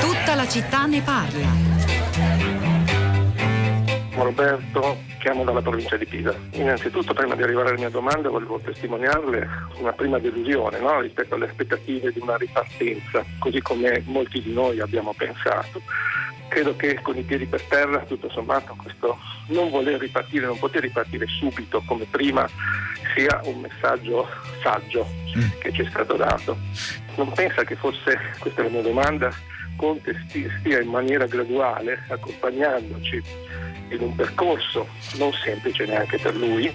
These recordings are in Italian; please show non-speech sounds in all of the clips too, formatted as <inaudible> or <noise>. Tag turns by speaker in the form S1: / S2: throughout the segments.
S1: Tutta la città ne parla.
S2: Roberto, chiamo dalla provincia di Pisa. Innanzitutto, prima di arrivare alla mia domanda, volevo testimoniarle una prima delusione no? rispetto alle aspettative di una ripartenza, così come molti di noi abbiamo pensato. Credo che con i piedi per terra, tutto sommato, questo non voler ripartire, non poter ripartire subito come prima, sia un messaggio saggio mm. che ci è stato dato. Non pensa che forse, questa è la mia domanda, Conte stia in maniera graduale accompagnandoci in un percorso non semplice neanche per lui,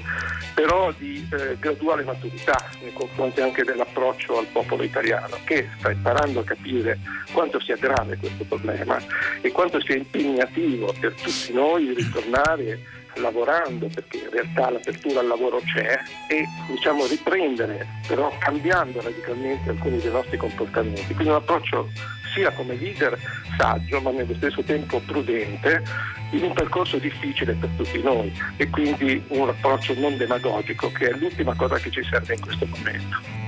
S2: però di eh, graduale maturità nei confronti anche dell'approccio al popolo italiano, che sta imparando a capire quanto sia grave questo problema e quanto sia impegnativo per tutti noi ritornare lavorando perché in realtà l'apertura al lavoro c'è e diciamo riprendere però cambiando radicalmente alcuni dei nostri comportamenti. Quindi un approccio sia come leader saggio ma nello stesso tempo prudente in un percorso difficile per tutti noi e quindi un approccio non demagogico che è l'ultima cosa che ci serve in questo momento.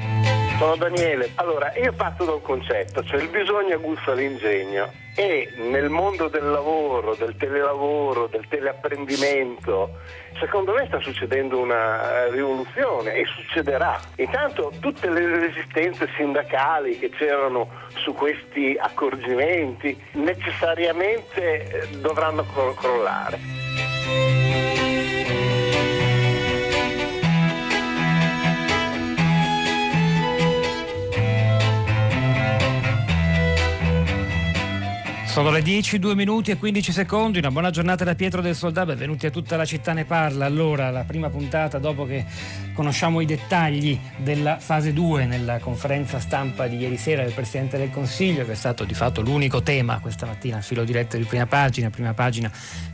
S3: Sono Daniele. Allora, io parto da un concetto, cioè il bisogno aguzza l'ingegno e nel mondo del lavoro, del telelavoro, del teleapprendimento, secondo me sta succedendo una eh, rivoluzione e succederà. Intanto tutte le resistenze sindacali che c'erano su questi accorgimenti necessariamente eh, dovranno crollare.
S4: Sono le 10, 2 minuti e 15 secondi, una buona giornata da Pietro del Soldato, benvenuti a tutta la città ne parla. Allora, la prima puntata dopo che conosciamo i dettagli della fase 2 nella conferenza stampa di ieri sera del Presidente del Consiglio, che è stato di fatto l'unico tema questa mattina a filo diretto di prima pagina, prima pagina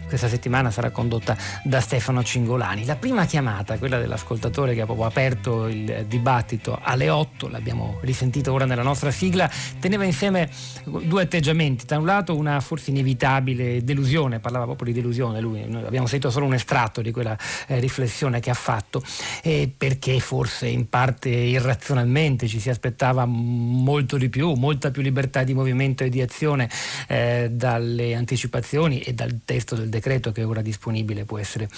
S4: questa settimana sarà condotta da Stefano Cingolani. La prima chiamata, quella dell'ascoltatore che ha proprio aperto il dibattito alle 8, l'abbiamo risentito ora nella nostra sigla, teneva insieme due atteggiamenti. Da un lato una forse inevitabile delusione, parlava proprio di delusione lui, noi abbiamo sentito solo un estratto di quella eh, riflessione che ha fatto, eh, perché forse in parte irrazionalmente ci si aspettava molto di più, molta più libertà di movimento e di azione eh, dalle anticipazioni e dal testo del decreto che è ora disponibile può essere,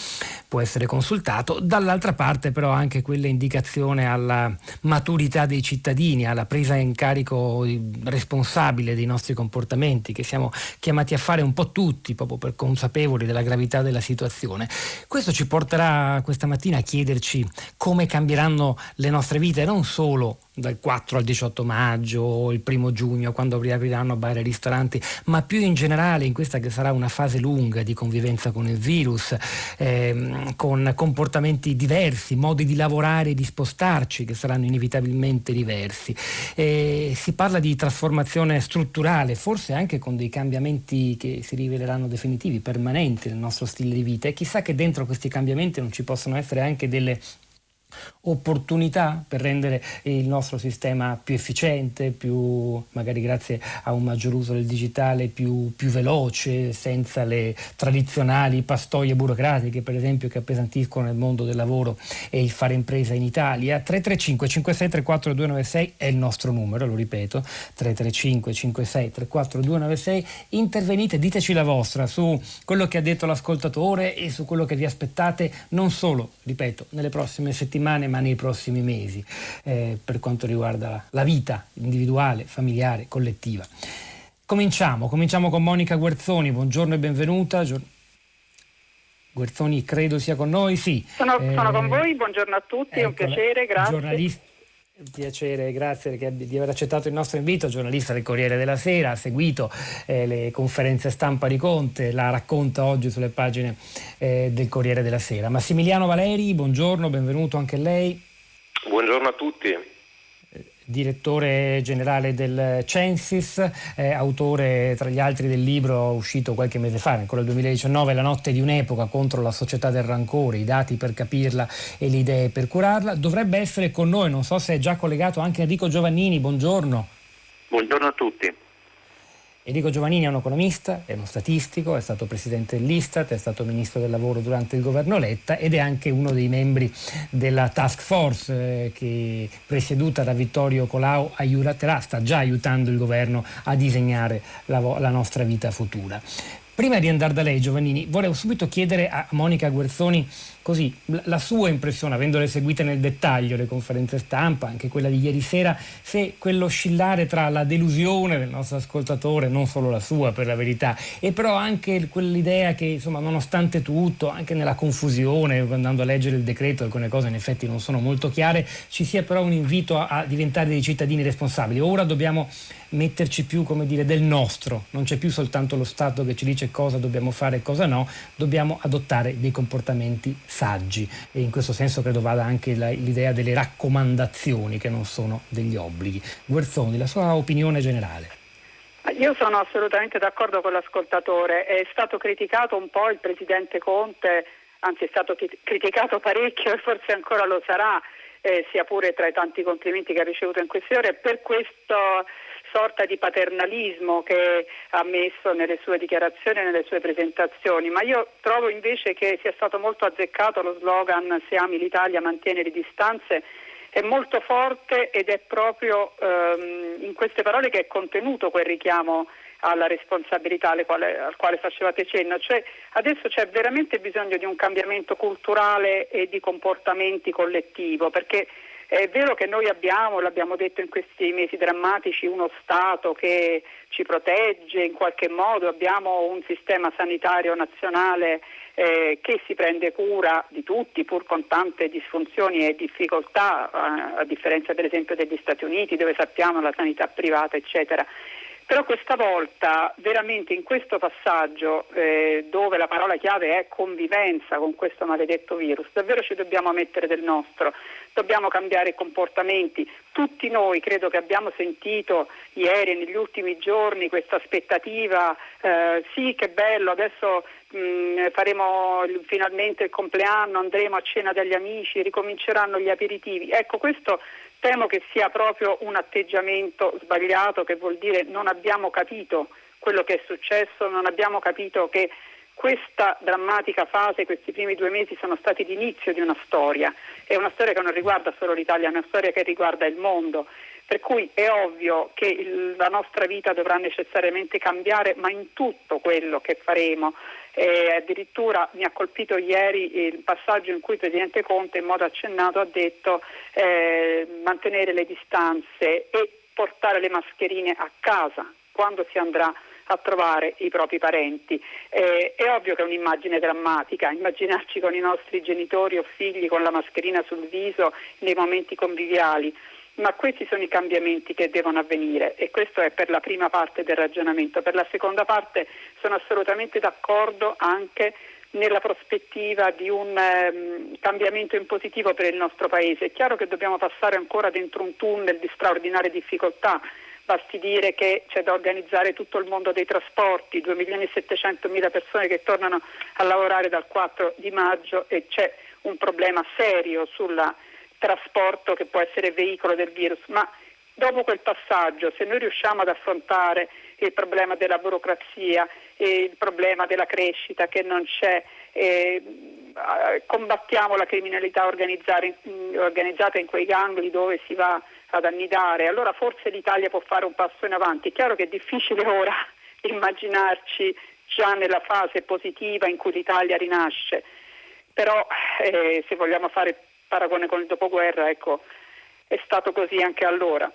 S4: può essere consultato. Dall'altra parte però anche quella indicazione alla maturità dei cittadini, alla presa in carico responsabile dei nostri comportamenti che siamo chiamati a fare un po' tutti proprio per consapevoli della gravità della situazione. Questo ci porterà questa mattina a chiederci come cambieranno le nostre vite, non solo dal 4 al 18 maggio o il primo giugno quando riapriranno bar e ristoranti, ma più in generale in questa che sarà una fase lunga di convivenza con il virus, ehm, con comportamenti diversi, modi di lavorare e di spostarci che saranno inevitabilmente diversi. E si parla di trasformazione strutturale, forse anche con dei cambiamenti che si riveleranno definitivi, permanenti nel nostro stile di vita e chissà che dentro questi cambiamenti non ci possono essere anche delle opportunità per rendere il nostro sistema più efficiente, più, magari grazie a un maggior uso del digitale, più, più veloce, senza le tradizionali pastoie burocratiche, per esempio, che appesantiscono il mondo del lavoro e il fare impresa in Italia. 335 5634 296 è il nostro numero, lo ripeto, 335 5634 296. Intervenite, diteci la vostra su quello che ha detto l'ascoltatore e su quello che vi aspettate non solo, ripeto, nelle prossime settimane, ma ma nei prossimi mesi eh, per quanto riguarda la vita individuale, familiare, collettiva. Cominciamo, cominciamo con Monica Guerzoni, buongiorno e benvenuta. Guerzoni credo sia con noi, sì.
S5: Sono, eh, sono con voi, buongiorno a tutti, ecco, è un piacere, grazie.
S4: Giornalista Piacere, grazie di aver accettato il nostro invito, giornalista del Corriere della Sera, ha seguito eh, le conferenze stampa di Conte, la racconta oggi sulle pagine eh, del Corriere della Sera. Massimiliano Valeri, buongiorno, benvenuto anche lei.
S6: Buongiorno a tutti
S4: direttore generale del Censis, eh, autore tra gli altri del libro uscito qualche mese fa, ancora il 2019, La notte di un'epoca contro la società del rancore, i dati per capirla e le idee per curarla. Dovrebbe essere con noi, non so se è già collegato anche Enrico Giovannini, buongiorno.
S6: Buongiorno a tutti.
S4: Enrico Giovannini è un economista, è uno statistico, è stato presidente dell'Istat, è stato ministro del lavoro durante il governo Letta ed è anche uno dei membri della task force eh, che presieduta da Vittorio Colau aiuterà, sta già aiutando il governo a disegnare la, la nostra vita futura. Prima di andare da lei, Giovannini, volevo subito chiedere a Monica Guerzoni così la sua impressione, avendole seguite nel dettaglio le conferenze stampa, anche quella di ieri sera, se quell'oscillare tra la delusione del nostro ascoltatore, non solo la sua per la verità, e però anche quell'idea che insomma nonostante tutto, anche nella confusione, andando a leggere il decreto, alcune cose in effetti non sono molto chiare, ci sia però un invito a, a diventare dei cittadini responsabili. Ora dobbiamo metterci più come dire del nostro, non c'è più soltanto lo Stato che ci dice cosa dobbiamo fare e cosa no, dobbiamo adottare dei comportamenti saggi e in questo senso credo vada anche la, l'idea delle raccomandazioni che non sono degli obblighi. Guerzoni, la sua opinione generale.
S5: Io sono assolutamente d'accordo con l'ascoltatore, è stato criticato un po' il Presidente Conte, anzi è stato criticato parecchio e forse ancora lo sarà, eh, sia pure tra i tanti complimenti che ha ricevuto in queste ore, per questo sorta di paternalismo che ha messo nelle sue dichiarazioni e nelle sue presentazioni, ma io trovo invece che sia stato molto azzeccato lo slogan Se ami l'Italia mantiene le distanze è molto forte ed è proprio ehm, in queste parole che è contenuto quel richiamo alla responsabilità quale, al quale facevate cenno. Cioè, adesso c'è veramente bisogno di un cambiamento culturale e di comportamenti collettivo, perché è vero che noi abbiamo, l'abbiamo detto in questi mesi drammatici, uno Stato che ci protegge in qualche modo, abbiamo un sistema sanitario nazionale eh, che si prende cura di tutti pur con tante disfunzioni e difficoltà, eh, a differenza per esempio degli Stati Uniti dove sappiamo la sanità privata eccetera. Però questa volta, veramente in questo passaggio, eh, dove la parola chiave è convivenza con questo maledetto virus, davvero ci dobbiamo mettere del nostro, dobbiamo cambiare comportamenti. Tutti noi credo che abbiamo sentito ieri e negli ultimi giorni questa aspettativa, eh, sì che bello, adesso mh, mm, faremo finalmente il compleanno, andremo a cena dagli amici, ricominceranno gli aperitivi. Ecco, questo Temo che sia proprio un atteggiamento sbagliato che vuol dire non abbiamo capito quello che è successo, non abbiamo capito che questa drammatica fase, questi primi due mesi sono stati l'inizio di una storia, è una storia che non riguarda solo l'Italia, è una storia che riguarda il mondo, per cui è ovvio che il, la nostra vita dovrà necessariamente cambiare, ma in tutto quello che faremo. Eh, addirittura mi ha colpito ieri il passaggio in cui il Presidente Conte in modo accennato ha detto eh, mantenere le distanze e portare le mascherine a casa quando si andrà a trovare i propri parenti. Eh, è ovvio che è un'immagine drammatica, immaginarci con i nostri genitori o figli con la mascherina sul viso nei momenti conviviali ma questi sono i cambiamenti che devono avvenire e questo è per la prima parte del ragionamento. Per la seconda parte sono assolutamente d'accordo anche nella prospettiva di un um, cambiamento in positivo per il nostro Paese. È chiaro che dobbiamo passare ancora dentro un tunnel di straordinarie difficoltà, basti dire che c'è da organizzare tutto il mondo dei trasporti, 2 milioni e 700 mila persone che tornano a lavorare dal 4 di maggio e c'è un problema serio sulla trasporto che può essere veicolo del virus, ma dopo quel passaggio, se noi riusciamo ad affrontare il problema della burocrazia il problema della crescita che non c'è, eh, combattiamo la criminalità organizzata in quei gangli dove si va ad annidare, allora forse l'Italia può fare un passo in avanti. È chiaro che è difficile <laughs> ora immaginarci già nella fase positiva in cui l'Italia rinasce, però eh, se vogliamo fare paragone con il dopoguerra, ecco, è stato così anche allora.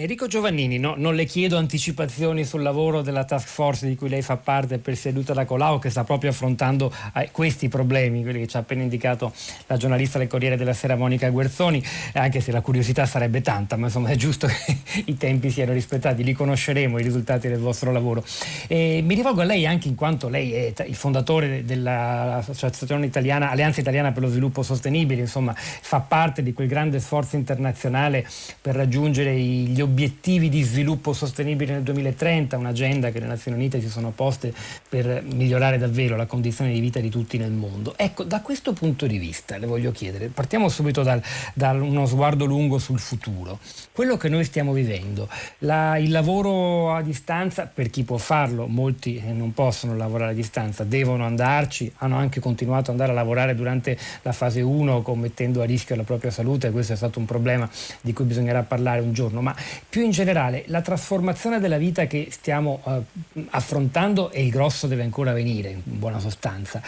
S4: Enrico Giovannini, no, non le chiedo anticipazioni sul lavoro della task force di cui lei fa parte presieduta da Colau che sta proprio affrontando eh, questi problemi, quelli che ci ha appena indicato la giornalista del Corriere della Sera Monica Guerzoni, anche se la curiosità sarebbe tanta, ma insomma è giusto che <laughs> i tempi siano rispettati, li conosceremo i risultati del vostro lavoro. E mi rivolgo a lei anche in quanto lei è il fondatore dell'Associazione Italiana, Alleanza Italiana per lo Sviluppo Sostenibile, insomma fa parte di quel grande sforzo internazionale per raggiungere gli obiettivi obiettivi di sviluppo sostenibile nel 2030, un'agenda che le Nazioni Unite si sono poste per migliorare davvero la condizione di vita di tutti nel mondo. Ecco, da questo punto di vista le voglio chiedere, partiamo subito da uno sguardo lungo sul futuro. Quello che noi stiamo vivendo, la, il lavoro a distanza, per chi può farlo, molti non possono lavorare a distanza, devono andarci, hanno anche continuato ad andare a lavorare durante la fase 1 commettendo a rischio la propria salute, questo è stato un problema di cui bisognerà parlare un giorno, ma più in generale la trasformazione della vita che stiamo eh, affrontando e il grosso deve ancora venire, in buona sostanza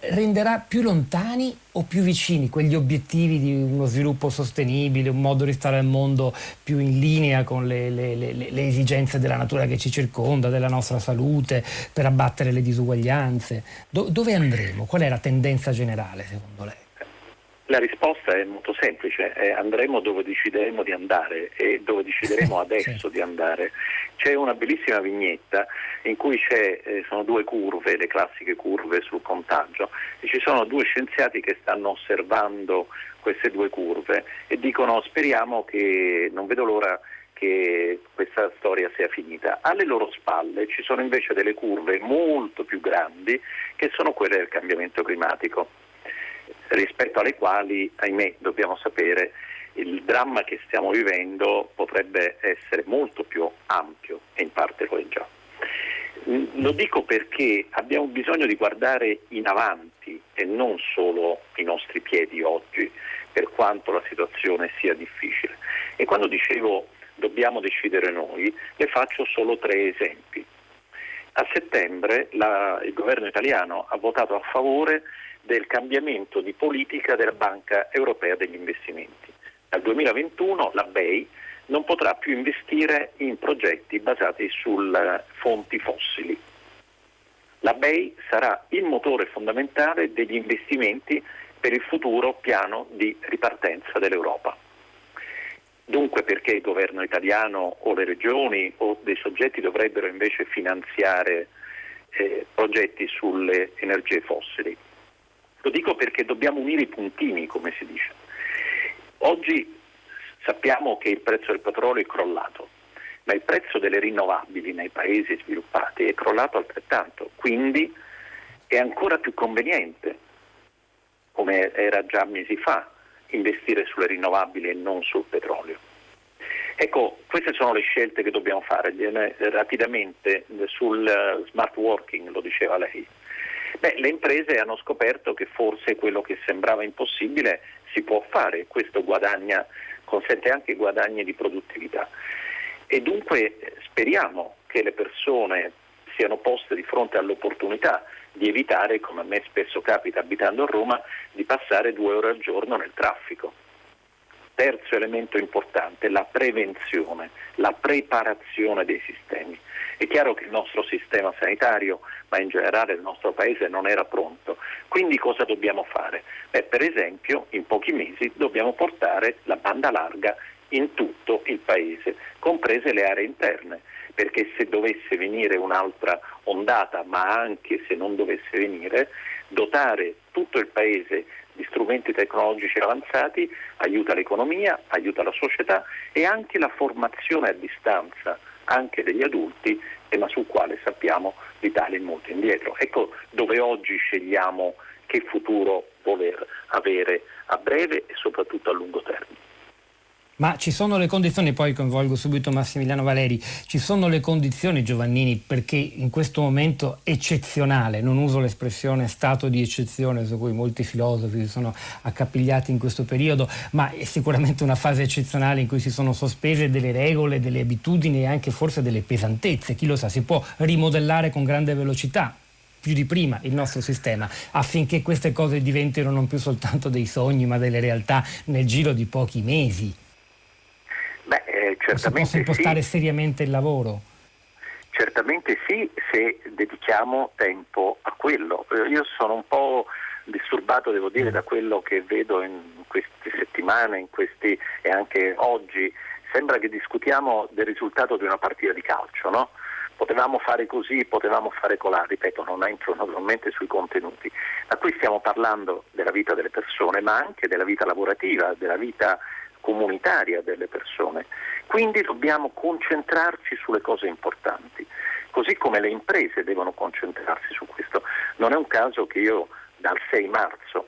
S4: renderà più lontani o più vicini quegli obiettivi di uno sviluppo sostenibile, un modo di stare al mondo più in linea con le, le, le, le esigenze della natura che ci circonda, della nostra salute, per abbattere le disuguaglianze? Do, dove andremo? Qual è la tendenza generale secondo lei?
S7: La risposta è molto semplice, eh, andremo dove decideremo di andare e dove decideremo <laughs> adesso certo. di andare. C'è una bellissima vignetta in cui eh, sono due curve, le classiche curve sul contagio, e ci sono due scienziati che stanno osservando queste due curve e dicono speriamo che, non vedo l'ora che questa storia sia finita. Alle loro spalle ci sono invece delle curve molto più grandi che sono quelle del cambiamento climatico rispetto alle quali, ahimè, dobbiamo sapere il dramma che stiamo vivendo potrebbe essere molto più ampio e in parte lo è già. Lo dico perché abbiamo bisogno di guardare in avanti e non solo i nostri piedi oggi, per quanto la situazione sia difficile. E quando dicevo dobbiamo decidere noi, le faccio solo tre esempi. A settembre la, il governo italiano ha votato a favore del cambiamento di politica della Banca Europea degli Investimenti. Dal 2021 la BEI non potrà più investire in progetti basati su fonti fossili. La BEI sarà il motore fondamentale degli investimenti per il futuro piano di ripartenza dell'Europa. Dunque perché il governo italiano o le regioni o dei soggetti dovrebbero invece finanziare eh, progetti sulle energie fossili? Lo dico perché dobbiamo unire i puntini, come si dice. Oggi sappiamo che il prezzo del petrolio è crollato, ma il prezzo delle rinnovabili nei paesi sviluppati è crollato altrettanto, quindi è ancora più conveniente, come era già mesi fa, investire sulle rinnovabili e non sul petrolio. Ecco, queste sono le scelte che dobbiamo fare rapidamente sul smart working, lo diceva lei. Beh, le imprese hanno scoperto che forse quello che sembrava impossibile si può fare, questo guadagna, consente anche guadagni di produttività. E dunque speriamo che le persone siano poste di fronte all'opportunità di evitare, come a me spesso capita abitando a Roma, di passare due ore al giorno nel traffico. Terzo elemento importante, la prevenzione, la preparazione dei sistemi. È chiaro che il nostro sistema sanitario, ma in generale il nostro Paese non era pronto. Quindi cosa dobbiamo fare? Beh, per esempio, in pochi mesi dobbiamo portare la banda larga in tutto il Paese, comprese le aree interne, perché se dovesse venire un'altra ondata, ma anche se non dovesse venire, dotare tutto il Paese di strumenti tecnologici avanzati aiuta l'economia, aiuta la società e anche la formazione a distanza anche degli adulti, tema sul quale sappiamo l'Italia è molto indietro. Ecco dove oggi scegliamo che futuro voler avere a breve e soprattutto a lungo termine.
S4: Ma ci sono le condizioni, poi coinvolgo subito Massimiliano Valeri, ci sono le condizioni Giovannini perché in questo momento eccezionale, non uso l'espressione stato di eccezione su cui molti filosofi si sono accapigliati in questo periodo, ma è sicuramente una fase eccezionale in cui si sono sospese delle regole, delle abitudini e anche forse delle pesantezze, chi lo sa, si può rimodellare con grande velocità, più di prima il nostro sistema affinché queste cose diventino non più soltanto dei sogni ma delle realtà nel giro di pochi mesi.
S7: Eh, certamente
S4: si possa impostare sì. seriamente il lavoro?
S7: Certamente sì, se dedichiamo tempo a quello. Eh, io sono un po' disturbato, devo dire, da quello che vedo in queste settimane in questi, e anche oggi. Sembra che discutiamo del risultato di una partita di calcio, no? Potevamo fare così, potevamo fare colà, ripeto, non entro naturalmente sui contenuti, ma qui stiamo parlando della vita delle persone, ma anche della vita lavorativa, della vita comunitaria delle persone. Quindi dobbiamo concentrarci sulle cose importanti, così come le imprese devono concentrarsi su questo. Non è un caso che io dal 6 marzo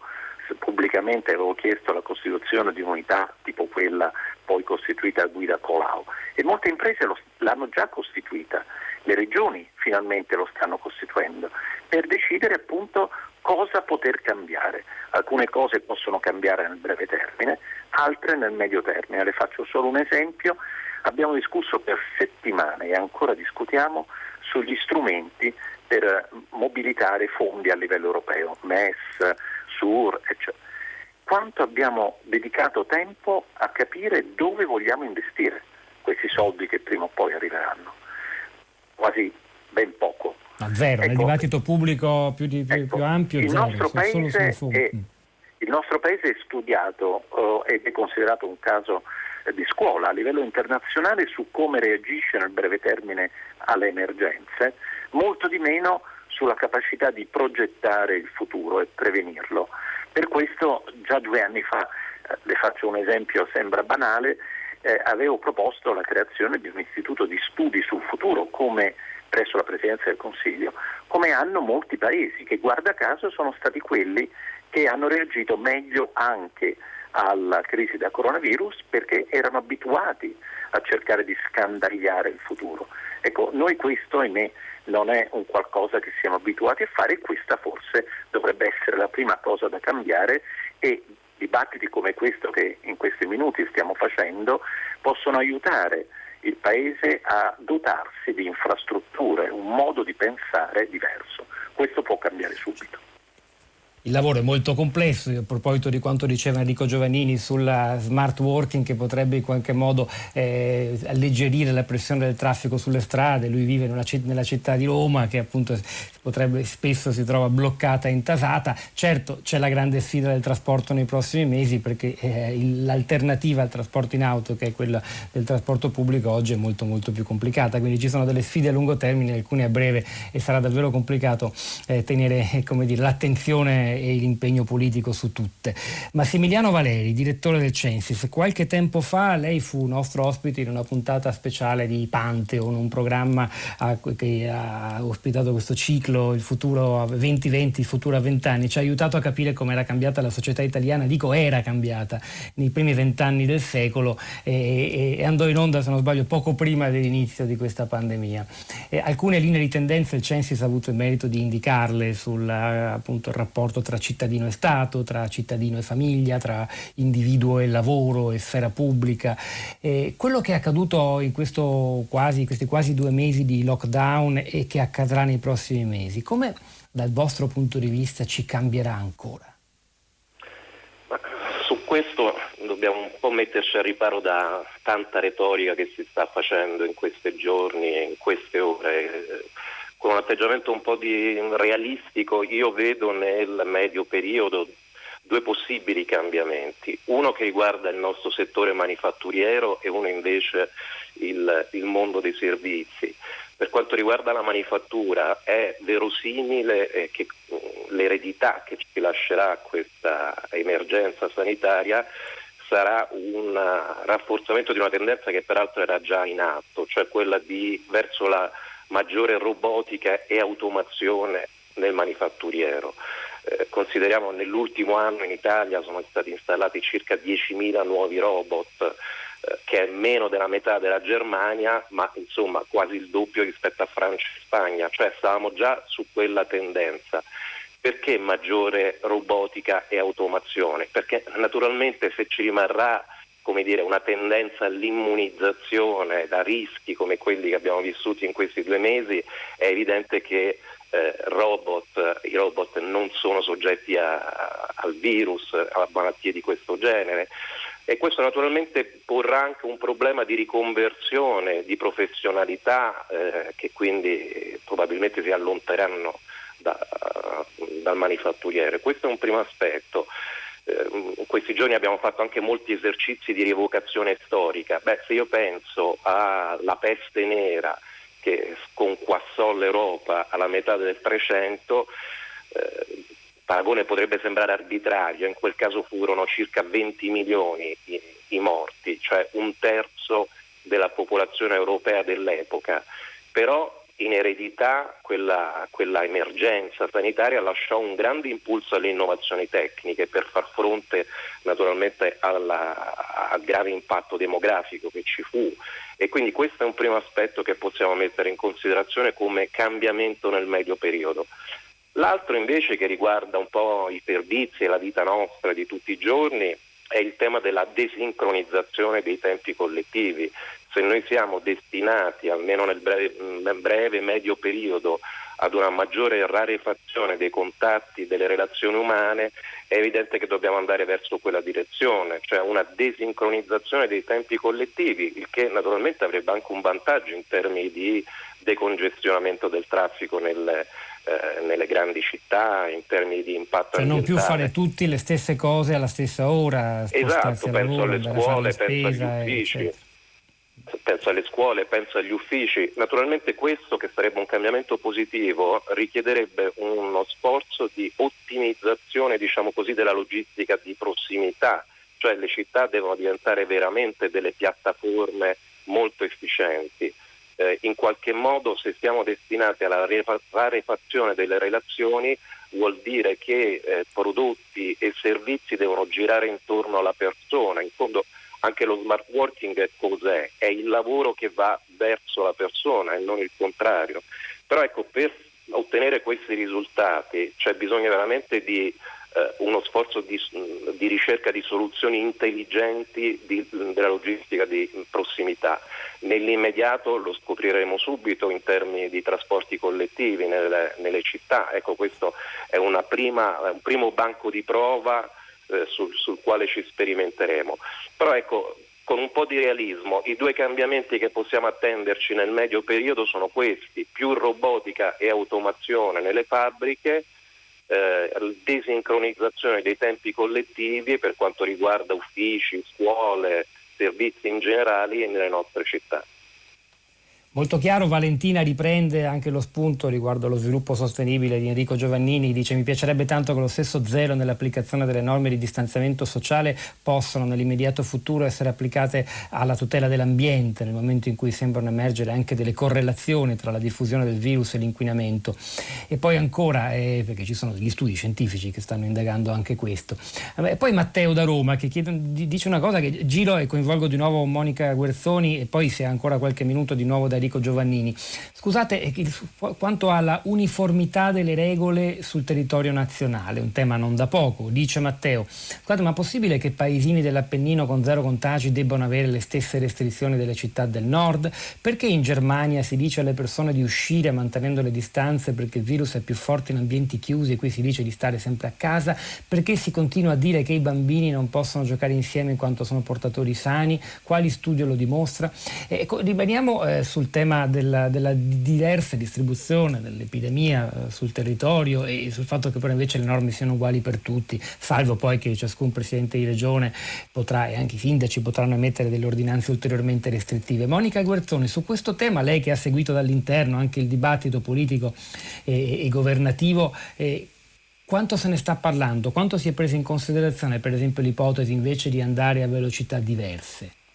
S7: pubblicamente avevo chiesto la costituzione di unità tipo quella poi costituita a guida Colau e molte imprese lo, l'hanno già costituita, le regioni finalmente lo stanno costituendo per decidere appunto cosa poter cambiare. Alcune cose possono cambiare nel breve termine, altre nel medio termine. Le faccio solo un esempio. Abbiamo discusso per settimane e ancora discutiamo sugli strumenti per mobilitare fondi a livello europeo, MES, SUR, eccetera. Quanto abbiamo dedicato tempo a capire dove vogliamo investire questi soldi che prima o poi arriveranno? Quasi ben poco.
S4: A zero, ecco, nel dibattito pubblico più, di, più,
S7: ecco,
S4: più ampio,
S7: il
S4: zero,
S7: nostro, paese è, il nostro paese è studiato uh, ed è considerato un caso uh, di scuola a livello internazionale su come reagisce nel breve termine alle emergenze, molto di meno sulla capacità di progettare il futuro e prevenirlo. Per questo già due anni fa, eh, le faccio un esempio, sembra banale, eh, avevo proposto la creazione di un istituto di studi sul futuro come presso la Presidenza del Consiglio, come hanno molti paesi che guarda caso sono stati quelli che hanno reagito meglio anche alla crisi da coronavirus perché erano abituati a cercare di scandagliare il futuro. Ecco, noi questo, ahimè, non è un qualcosa che siamo abituati a fare e questa forse dovrebbe essere la prima cosa da cambiare e dibattiti come questo che in questi minuti stiamo facendo possono aiutare il Paese a dotarsi di infrastrutture, un modo di pensare diverso. Questo può cambiare subito.
S4: Il lavoro è molto complesso, a proposito di quanto diceva Enrico Giovannini sulla smart working che potrebbe in qualche modo eh, alleggerire la pressione del traffico sulle strade, lui vive nella, nella città di Roma che appunto potrebbe, spesso si trova bloccata e intasata, certo c'è la grande sfida del trasporto nei prossimi mesi perché eh, l'alternativa al trasporto in auto che è quella del trasporto pubblico oggi è molto molto più complicata, quindi ci sono delle sfide a lungo termine, alcune a breve e sarà davvero complicato eh, tenere dire, l'attenzione e l'impegno politico su tutte. Massimiliano Valeri, direttore del Censis, qualche tempo fa lei fu nostro ospite in una puntata speciale di Pantheon, un programma che ha ospitato questo ciclo, il futuro a 2020, il futuro a 20 anni, ci ha aiutato a capire come era cambiata la società italiana, dico era cambiata nei primi vent'anni del secolo e, e, andò in onda, se non sbaglio, poco prima dell'inizio di questa pandemia. E alcune linee di tendenza il Censis ha avuto il merito di indicarle sul appunto, rapporto tra cittadino e Stato, tra cittadino e famiglia, tra individuo e lavoro e sfera pubblica. E quello che è accaduto in quasi, questi quasi due mesi di lockdown e che accadrà nei prossimi mesi, come dal vostro punto di vista ci cambierà ancora?
S6: Su questo dobbiamo un po' metterci a riparo da tanta retorica che si sta facendo in questi giorni e in queste ore con un atteggiamento un po' di realistico, io vedo nel medio periodo due possibili cambiamenti, uno che riguarda il nostro settore manifatturiero e uno invece il, il mondo dei servizi. Per quanto riguarda la manifattura è verosimile eh, che l'eredità che ci lascerà questa emergenza sanitaria sarà un rafforzamento di una tendenza che peraltro era già in atto, cioè quella di verso la maggiore robotica e automazione nel manifatturiero. Eh, consideriamo che nell'ultimo anno in Italia sono stati installati circa 10.000 nuovi robot, eh, che è meno della metà della Germania, ma insomma quasi il doppio rispetto a Francia e Spagna, cioè stavamo già su quella tendenza. Perché maggiore robotica e automazione? Perché naturalmente se ci rimarrà come dire, una tendenza all'immunizzazione da rischi come quelli che abbiamo vissuto in questi due mesi, è evidente che eh, robot, i robot non sono soggetti a, a, al virus, a malattie di questo genere. E questo naturalmente porrà anche un problema di riconversione di professionalità eh, che quindi probabilmente si allontaneranno da, dal manifatturiere. Questo è un primo aspetto in eh, questi giorni abbiamo fatto anche molti esercizi di rievocazione storica. Beh, se io penso alla peste nera che sconquassò l'Europa alla metà del Trecento, eh, paragone potrebbe sembrare arbitrario, in quel caso furono circa 20 milioni i, i morti, cioè un terzo della popolazione europea dell'epoca, però in eredità quella, quella, emergenza sanitaria lasciò un grande impulso alle innovazioni tecniche per far fronte naturalmente alla, al grave impatto demografico che ci fu e quindi questo è un primo aspetto che possiamo mettere in considerazione come cambiamento nel medio periodo. L'altro invece che riguarda un po' i servizi e la vita nostra di tutti i giorni è il tema della desincronizzazione dei tempi collettivi. Se noi siamo destinati, almeno nel breve, nel breve medio periodo, ad una maggiore rarefazione dei contatti, delle relazioni umane, è evidente che dobbiamo andare verso quella direzione, cioè una desincronizzazione dei tempi collettivi, il che naturalmente avrebbe anche un vantaggio in termini di decongestionamento del traffico nelle, eh, nelle grandi città in termini di impatto
S4: cioè
S6: ambientale.
S4: non più fare tutti le stesse cose alla stessa ora.
S6: Esatto, penso alle scuole, penso agli uffici.
S4: Eccetera.
S6: Penso alle scuole, penso agli uffici. Naturalmente questo, che sarebbe un cambiamento positivo, richiederebbe uno sforzo di ottimizzazione diciamo così, della logistica di prossimità, cioè le città devono diventare veramente delle piattaforme molto efficienti eh, in qualche modo se siamo destinati alla rarefazione delle relazioni vuol dire che eh, prodotti e servizi devono girare intorno alla persona. In fondo anche lo smart working cos'è? È il lavoro che va verso la persona e non il contrario. Però ecco, per ottenere questi risultati c'è bisogno veramente di eh, uno sforzo di, di, ricerca di soluzioni intelligenti di, della logistica di prossimità. Nell'immediato lo scopriremo subito in termini di trasporti collettivi nelle, nelle città. Ecco, questo è prima, un primo banco di prova eh, sul, sul quale ci sperimenteremo. Però ecco, con un po' di realismo, i due cambiamenti che possiamo attenderci nel medio periodo sono questi, più robotica e automazione nelle fabbriche eh, desincronizzazione dei tempi collettivi per quanto riguarda uffici, scuole, servizi in generale nelle nostre città.
S4: Molto chiaro, Valentina riprende anche lo spunto riguardo allo sviluppo sostenibile di Enrico Giovannini, dice mi piacerebbe tanto che lo stesso zelo nell'applicazione delle norme di distanziamento sociale possano nell'immediato futuro essere applicate alla tutela dell'ambiente nel momento in cui sembrano emergere anche delle correlazioni tra la diffusione del virus e l'inquinamento. E poi ancora, eh, perché ci sono degli studi scientifici che stanno indagando anche questo. Vabbè, poi Matteo da Roma che chiede, dice una cosa che giro e coinvolgo di nuovo Monica Guerzoni e poi se ha ancora qualche minuto di nuovo da Enrico Giovannini. Scusate, eh, quanto alla uniformità delle regole sul territorio nazionale, un tema non da poco, dice Matteo. Guarda, ma è possibile che paesini dell'Appennino con zero contagi debbano avere le stesse restrizioni delle città del nord? Perché in Germania si dice alle persone di uscire mantenendo le distanze perché il virus è più forte in ambienti chiusi e qui si dice di stare sempre a casa? Perché si continua a dire che i bambini non possono giocare insieme in quanto sono portatori sani? Quali studio lo dimostra? Ecco, rimaniamo eh, sul tema della, della diversa distribuzione dell'epidemia eh, sul territorio e sul fatto che però invece le norme siano uguali per tutti, salvo poi che ciascun presidente di regione potrà e anche i sindaci potranno emettere delle ordinanze ulteriormente restrittive. Monica Guerzoni, su questo tema, lei che ha seguito dall'interno anche il dibattito politico e, e governativo, eh, quanto se ne sta parlando? Quanto si è presa in considerazione, per esempio, l'ipotesi invece di andare a velocità diverse?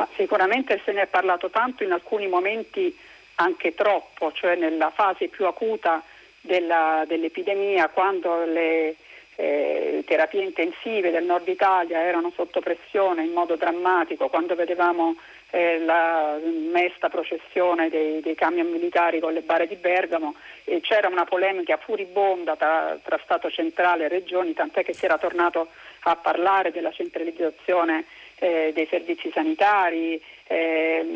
S5: Ma sicuramente se ne è parlato tanto in alcuni momenti anche troppo, cioè nella fase più acuta della, dell'epidemia, quando le eh, terapie intensive del nord Italia erano sotto pressione in modo drammatico, quando vedevamo eh, la mesta processione dei, dei, camion militari con le bare di Bergamo e c'era una polemica furibonda tra, tra Stato centrale e regioni, tant'è che si era tornato a parlare della centralizzazione eh, dei servizi sanitari. <laughs> Eh,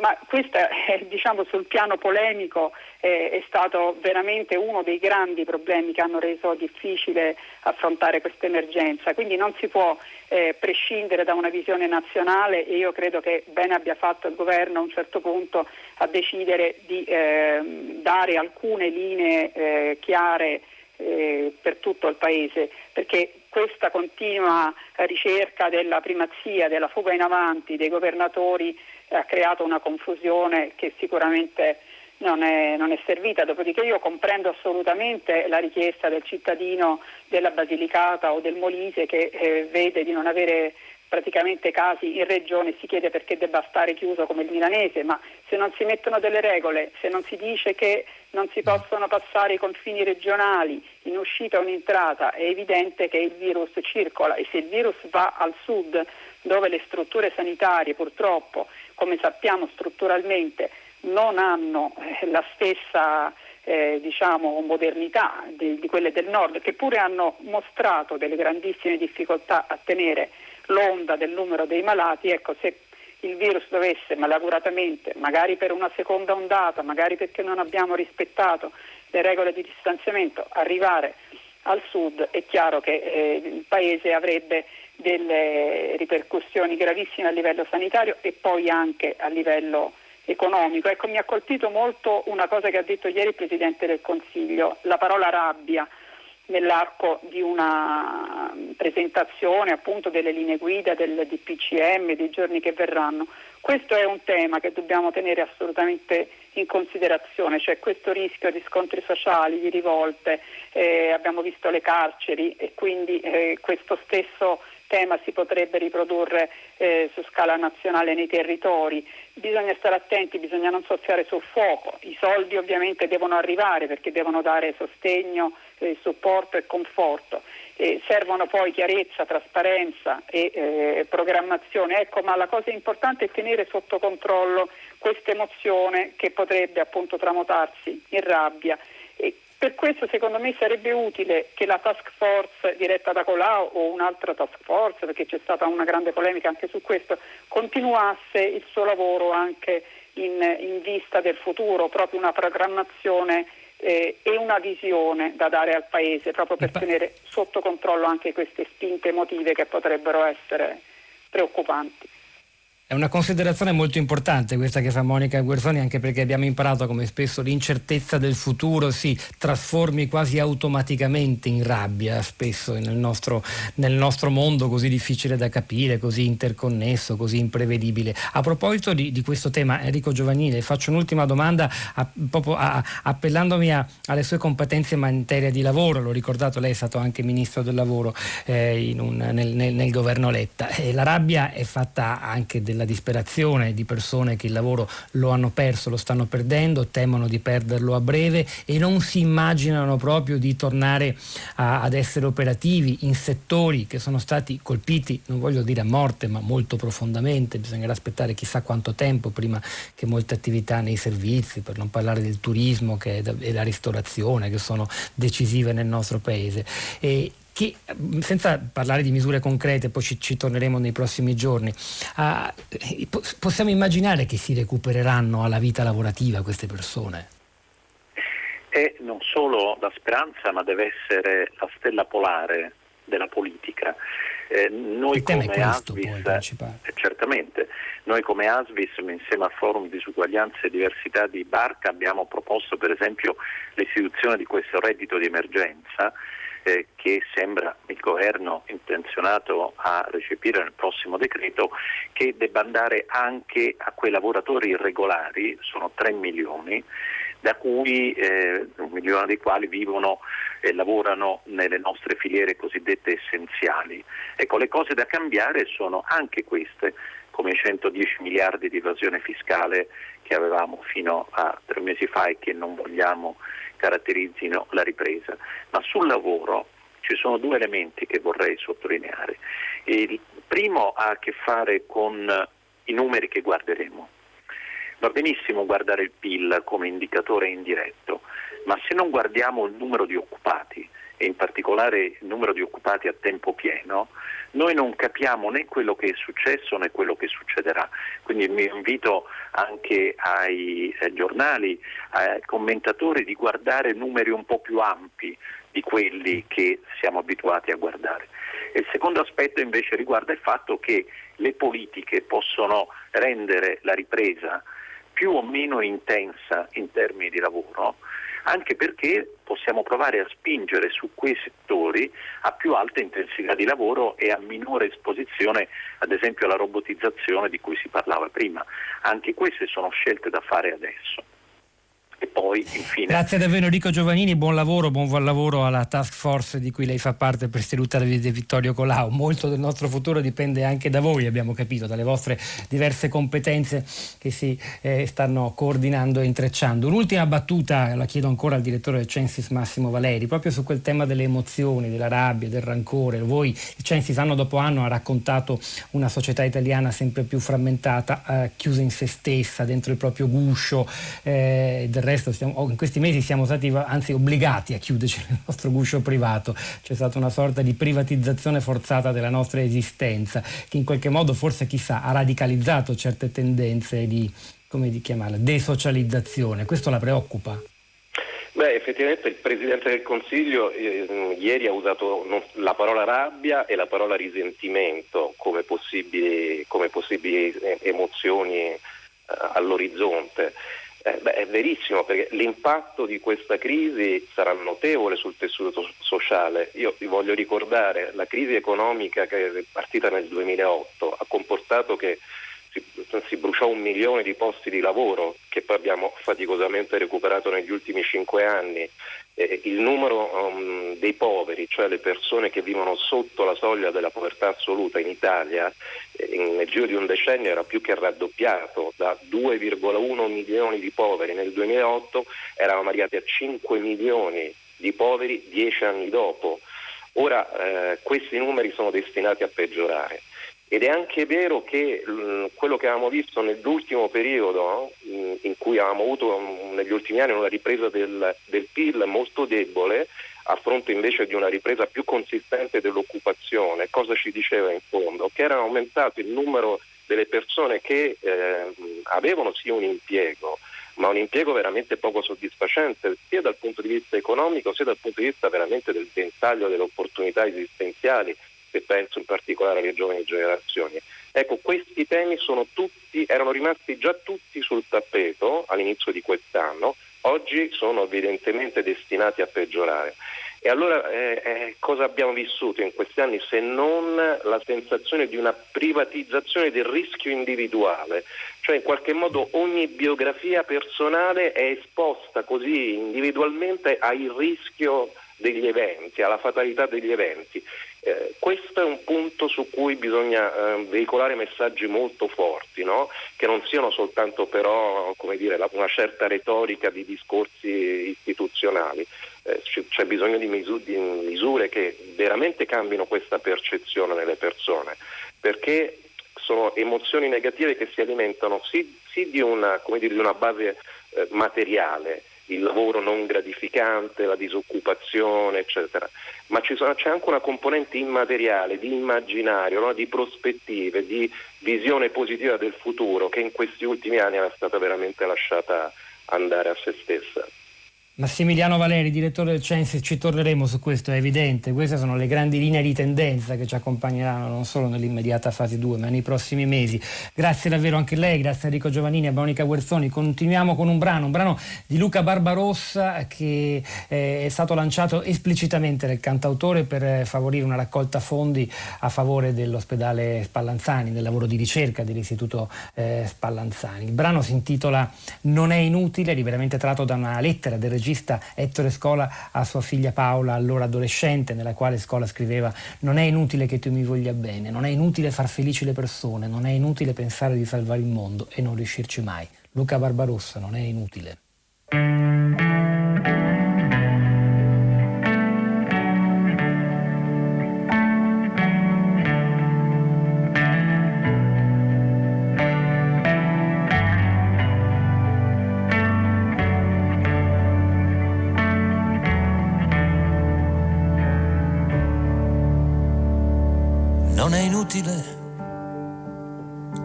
S5: ma questo è, diciamo, sul piano polemico eh, è stato veramente uno dei grandi problemi che hanno reso difficile affrontare questa emergenza. Quindi non si può eh, prescindere da una visione nazionale e io credo che bene abbia fatto il governo a un certo punto a decidere di eh, dare alcune linee eh, chiare eh, per tutto il Paese, perché questa continua ricerca della primazia, della fuga in avanti dei governatori ha creato una confusione che sicuramente non è, non è, servita, dopodiché io comprendo assolutamente la richiesta del cittadino della Basilicata o del Molise che eh, vede di non avere praticamente casi in regione si chiede perché debba stare chiuso come il milanese, ma se non si mettono delle regole, se non si dice che non si possono passare i confini regionali in uscita o in entrata, è evidente che il virus circola e se il virus va al sud, dove le strutture sanitarie purtroppo, come sappiamo strutturalmente, non hanno eh, la stessa eh, diciamo, modernità di, di quelle del nord, che pure hanno mostrato delle grandissime difficoltà a tenere l'onda del numero dei malati, ecco, se il virus dovesse malauguratamente, magari per una seconda ondata, magari perché non abbiamo rispettato le regole di distanziamento, arrivare al sud, è chiaro che eh, il Paese avrebbe delle ripercussioni gravissime a livello sanitario e poi anche a livello economico. Ecco, mi ha colpito molto una cosa che ha detto ieri il Presidente del Consiglio, la parola rabbia nell'arco di una presentazione appunto delle linee guida del DPCM, dei giorni che verranno. Questo è un tema che dobbiamo tenere assolutamente in considerazione, cioè questo rischio di scontri sociali, di rivolte, eh, abbiamo visto le carceri e quindi eh, questo stesso tema si potrebbe riprodurre eh, su scala nazionale nei territori. Bisogna stare attenti, bisogna non soffiare sul fuoco. I soldi ovviamente devono arrivare perché devono dare sostegno, eh, supporto e conforto. Eh, servono poi chiarezza, trasparenza e eh, programmazione. Ecco, ma la cosa importante è tenere sotto controllo questa emozione che potrebbe appunto tramutarsi in rabbia. E per questo secondo me sarebbe utile che la task force diretta da Colau o un'altra task force, perché c'è stata una grande polemica anche su questo, continuasse il suo lavoro anche in, in vista del futuro, proprio una programmazione eh, e una visione da dare al Paese, proprio per tenere sotto controllo anche queste spinte emotive che potrebbero essere preoccupanti.
S4: È una considerazione molto importante questa che fa Monica Guerzoni, anche perché abbiamo imparato come spesso l'incertezza del futuro si trasformi quasi automaticamente in rabbia, spesso nel nostro, nel nostro mondo così difficile da capire, così interconnesso, così imprevedibile. A proposito di, di questo tema, Enrico Giovanile, faccio un'ultima domanda a, a, appellandomi a, alle sue competenze in materia di lavoro. L'ho ricordato, lei è stato anche ministro del lavoro eh, un, nel, nel, nel, governo Letta. Eh, la rabbia è fatta anche del la disperazione di persone che il lavoro lo hanno perso, lo stanno perdendo, temono di perderlo a breve e non si immaginano proprio di tornare a, ad essere operativi in settori che sono stati colpiti, non voglio dire a morte, ma molto profondamente. Bisognerà aspettare chissà quanto tempo prima che molte attività nei servizi, per non parlare del turismo e della ristorazione, che sono decisive nel nostro paese. E che, senza parlare di misure concrete, poi ci, ci torneremo nei prossimi giorni, uh, possiamo immaginare che si recupereranno alla vita lavorativa queste persone?
S7: È non solo la speranza, ma deve essere la stella polare della politica. Eh, noi come questo, Asvis, eh, certamente, noi come Asvis insieme al Forum di Disuguaglianza e Diversità di Barca abbiamo proposto per esempio l'istituzione di questo reddito di emergenza eh, che sembra il governo intenzionato a recepire nel prossimo decreto, che debba andare anche a quei lavoratori irregolari, sono 3 milioni, da cui eh, un milione dei quali vivono e lavorano nelle nostre filiere cosiddette essenziali. Ecco, le cose da cambiare sono anche queste, come i 110 miliardi di evasione fiscale che avevamo fino a tre mesi fa e che non vogliamo caratterizzino la ripresa. Ma sul lavoro ci sono due elementi che vorrei sottolineare. Il primo ha a che fare con i numeri che guarderemo. Va benissimo guardare il PIL come indicatore indiretto, ma se non guardiamo il numero di occupati e in particolare il numero di occupati a tempo pieno, noi non capiamo né quello che è successo né quello che succederà. Quindi mi invito anche ai, giornali, ai commentatori di guardare numeri un po' più ampi di quelli che siamo abituati a guardare. il secondo aspetto invece riguarda il fatto che le politiche possono rendere la ripresa più o meno intensa in termini di lavoro, anche perché possiamo provare a spingere su quei settori a più alta intensità di lavoro e a minore esposizione ad esempio alla robotizzazione di cui si parlava prima. Anche queste sono scelte da fare adesso. E poi infine...
S4: Grazie davvero Enrico Giovannini, buon lavoro, buon lavoro alla task force di cui lei fa parte per salutare Vittorio Colau. Molto del nostro futuro dipende anche da voi, abbiamo capito, dalle vostre diverse competenze che si eh, stanno coordinando e intrecciando. Un'ultima battuta, la chiedo ancora al direttore del Censis Massimo Valeri, proprio su quel tema delle emozioni, della rabbia, del rancore. Voi, il Censis anno dopo anno ha raccontato una società italiana sempre più frammentata, eh, chiusa in se stessa, dentro il proprio guscio, eh, del resto stiamo, in questi mesi siamo stati anzi obbligati a chiuderci nel nostro guscio privato, c'è stata una sorta di privatizzazione forzata della nostra esistenza che in qualche modo forse chissà ha radicalizzato certe tendenze di, come di chiamarla, desocializzazione, questo la preoccupa?
S6: Beh, effettivamente il Presidente del Consiglio eh, ieri ha usato non, la parola rabbia e la parola risentimento come possibili, come possibili eh, emozioni eh, all'orizzonte. Eh, beh, è verissimo perché l'impatto di questa crisi sarà notevole sul tessuto sociale. Io vi voglio ricordare la crisi economica che è partita nel 2008 ha comportato che si, si, bruciò un milione di posti di lavoro che poi abbiamo faticosamente recuperato negli ultimi cinque anni. Eh, il numero um, dei poveri, cioè le persone che vivono sotto la soglia della povertà assoluta in Italia, eh, nel giro di un decennio era più che raddoppiato, da 2,1 milioni di poveri nel 2008 eravamo arrivati a 5 milioni di poveri dieci anni dopo. Ora eh, questi numeri sono destinati a peggiorare. Ed è anche vero che mm, quello che avevamo visto nell'ultimo periodo, mm, in cui avevamo avuto mm, negli ultimi anni una ripresa del, del, PIL molto debole, a fronte invece di una ripresa più consistente dell'occupazione, cosa ci diceva in fondo? Che era aumentato il numero delle persone che eh, avevano sì un impiego, ma un impiego veramente poco soddisfacente, sia dal punto di vista economico, sia dal punto di vista veramente del ventaglio delle opportunità esistenziali e penso in particolare alle giovani generazioni. Ecco, questi temi tutti, erano rimasti già tutti sul tappeto all'inizio di quest'anno, oggi sono evidentemente destinati a peggiorare. E allora eh, eh, cosa abbiamo vissuto in questi anni se non la sensazione di una privatizzazione del rischio individuale? Cioè in qualche modo ogni biografia personale è esposta così individualmente al rischio degli eventi, alla fatalità degli eventi. Eh, questo è un punto su cui bisogna eh, veicolare messaggi molto forti, no? che non siano soltanto però dire, la, una certa retorica di discorsi istituzionali. Eh, c- c'è bisogno di, misu- di, misure che veramente cambino questa percezione nelle persone, perché sono emozioni negative che si alimentano sì, sì di, una, dire, di, una, base eh, materiale, il lavoro non gratificante, la disoccupazione, eccetera. Ma sono, c'è anche una componente immateriale, di immaginario, no? di prospettive, di visione positiva del futuro che in questi ultimi anni era stata veramente lasciata andare a se stessa.
S4: Massimiliano Valeri, direttore del Censis, ci torneremo su questo, è evidente. Queste sono le grandi linee di tendenza che ci accompagneranno non solo nell'immediata fase 2, ma nei prossimi mesi. Grazie davvero anche a lei, grazie a Enrico Giovannini e a Monica Guerzoni. Continuiamo con un brano, un brano di Luca Barbarossa che eh, è stato lanciato esplicitamente dal cantautore per favorire una raccolta fondi a favore dell'ospedale Spallanzani, del lavoro di ricerca dell'Istituto eh, Spallanzani. Il brano si intitola Non è inutile, liberamente tratto da una lettera del regista regista Ettore Scola a sua figlia Paola, allora adolescente, nella quale Scola scriveva non è inutile che tu mi voglia bene, non è inutile far felici le persone, non è inutile pensare di salvare il mondo e non riuscirci mai. Luca Barbarossa non è inutile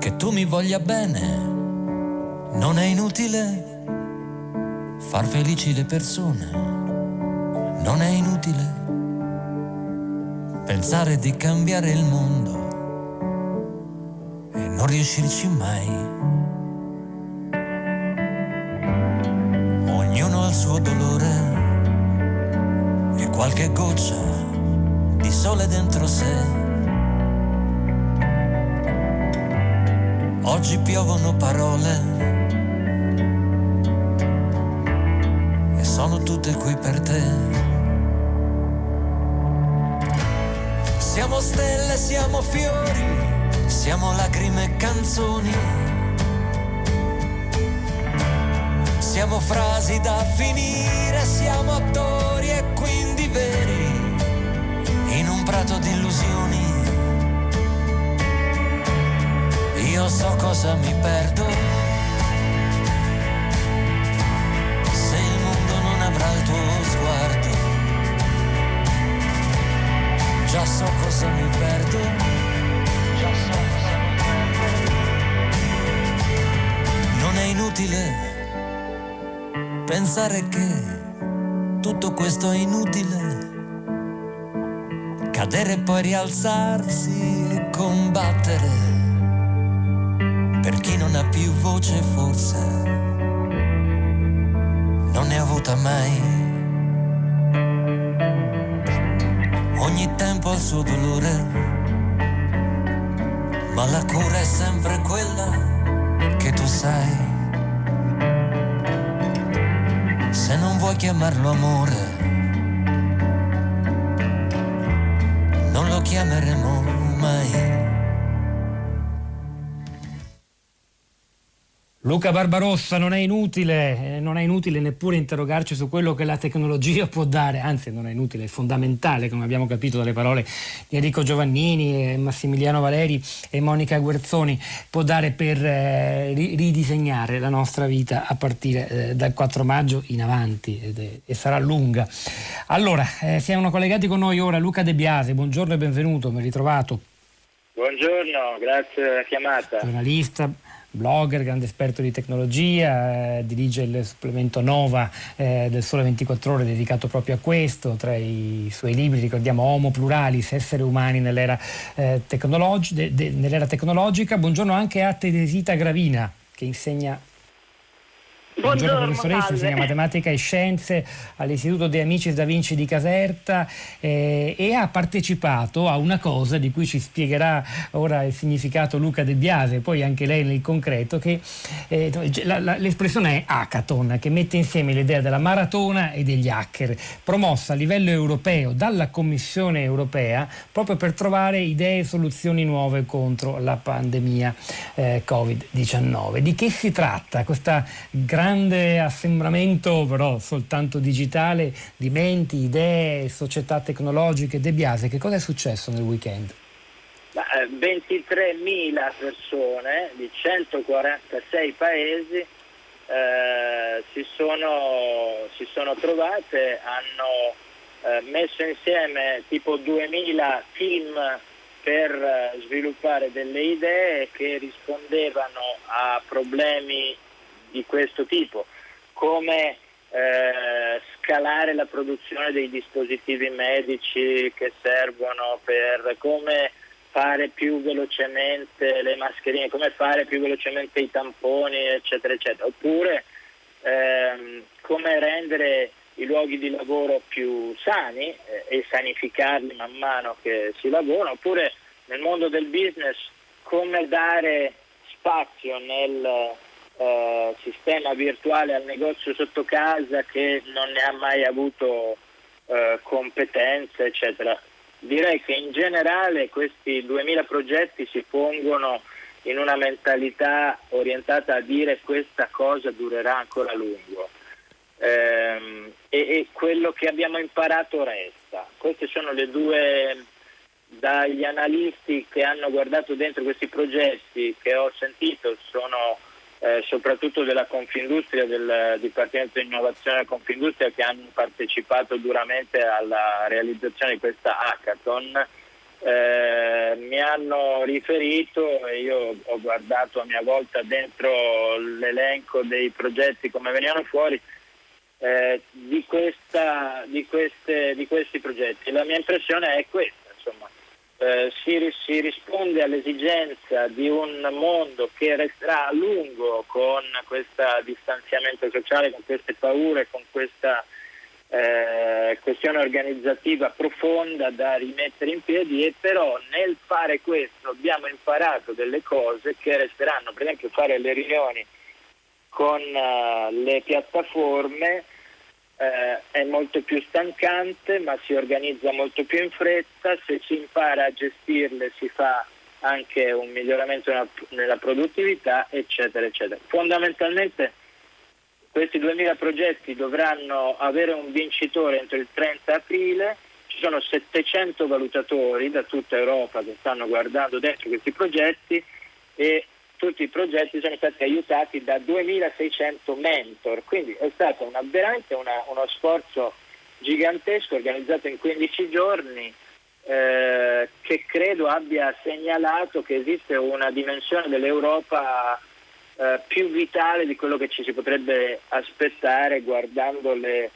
S8: che tu mi voglia bene, non è inutile far felici le persone, non è inutile pensare di cambiare il mondo e non riuscirci mai. Ognuno ha il suo dolore e qualche goccia di sole dentro sé Oggi piovono parole sono tutte qui per te. Siamo stelle, siamo fiori, siamo lacrime e canzoni. Siamo frasi da finire, siamo attori e quindi veri in un prato di illusioni. Io so cosa mi perdo avrà il tuo sguardo. Già so cosa mi perdo. Già so cosa mi perdo. Non è inutile pensare che tutto questo è inutile. Cadere e poi rialzarsi e combattere. Più voce forse non ne ho avuta mai. Ogni tempo ha il suo dolore, ma la cura è sempre quella che tu sai. Se non vuoi chiamarlo amore, non lo chiameremo mai.
S4: Luca Barbarossa, non è inutile, eh, non è inutile neppure interrogarci su quello che la tecnologia può dare, anzi non è inutile, è fondamentale, come abbiamo capito dalle parole di Enrico Giovannini, Massimiliano Valeri e Monica Guerzoni, può dare per eh, ridisegnare la nostra vita a partire eh, dal 4 maggio in avanti è, e sarà lunga. Allora, eh, siamo collegati con noi ora Luca De Biase, buongiorno e benvenuto, ben ritrovato.
S9: Buongiorno, grazie della chiamata.
S4: Giornalista, blogger, grande esperto di tecnologia, eh, dirige il supplemento Nova eh, del Sole 24 Ore dedicato proprio a questo, tra i suoi libri ricordiamo Homo Pluralis, esseri umani nell'era, eh, tecnologi- de- de- nell'era tecnologica. Buongiorno anche a Teresita Gravina che insegna Buongiorno, professoressa, insegna matematica e scienze all'Istituto dei Amici Da Vinci di Caserta eh, e ha partecipato a una cosa di cui ci spiegherà ora il significato Luca De Biase, poi anche lei nel concreto, che eh, la, la, l'espressione è hackathon, che mette insieme l'idea della maratona e degli hacker, promossa a livello europeo dalla Commissione europea proprio per trovare idee e soluzioni nuove contro la pandemia eh, Covid-19. Di che si tratta questa grande grande assembramento, però soltanto digitale, di menti, idee, società tecnologiche. De Biase, che cosa è successo nel weekend?
S9: 23.000 eh, persone di 146 paesi eh, si, sono, si, sono, trovate, hanno eh, messo insieme tipo 2.000 team per eh, sviluppare delle idee che rispondevano a problemi di questo tipo, come eh, scalare la produzione dei dispositivi medici che servono per come fare più velocemente le mascherine, come fare più velocemente i tamponi, eccetera, eccetera, oppure ehm, come rendere i luoghi di lavoro più sani eh, e sanificarli man mano che si lavora, oppure nel mondo del business come dare spazio nel eh, sistema virtuale al negozio sotto casa che non ne ha mai avuto eh, competenze, eccetera. Direi che in generale questi 2000 progetti si pongono in una mentalità orientata a dire questa cosa durerà ancora a lungo. Ehm, e, e quello che abbiamo imparato resta. Queste sono le due dagli analisti che hanno guardato dentro questi progetti che ho sentito sono eh, soprattutto della Confindustria, del Dipartimento di Innovazione Confindustria che hanno partecipato duramente alla realizzazione di questa hackathon. Eh, mi hanno riferito e io ho guardato a mia volta dentro l'elenco dei progetti come venivano fuori eh, di, questa, di, queste, di questi progetti. La mia impressione è questa, insomma, eh, si, si, risponde all'esigenza di un mondo che resterà a lungo con questo distanziamento sociale, con queste paure, con questa eh, questione organizzativa profonda da rimettere in piedi e però nel fare questo abbiamo imparato delle cose che resteranno, per esempio fare le riunioni con uh, le piattaforme eh, è molto più stancante ma si organizza molto più in fretta, se si impara a gestirle si fa anche un miglioramento nella, nella produttività eccetera eccetera. Fondamentalmente questi 2000 progetti dovranno avere un vincitore entro il 30 aprile, ci sono 700 valutatori da tutta Europa che stanno guardando dentro questi progetti e tutti i progetti sono stati aiutati da 2600 mentor, quindi è stato una, veramente una, uno sforzo gigantesco organizzato in 15 giorni eh, che credo abbia segnalato che esiste una dimensione dell'Europa eh, più vitale di quello che ci si potrebbe aspettare guardando le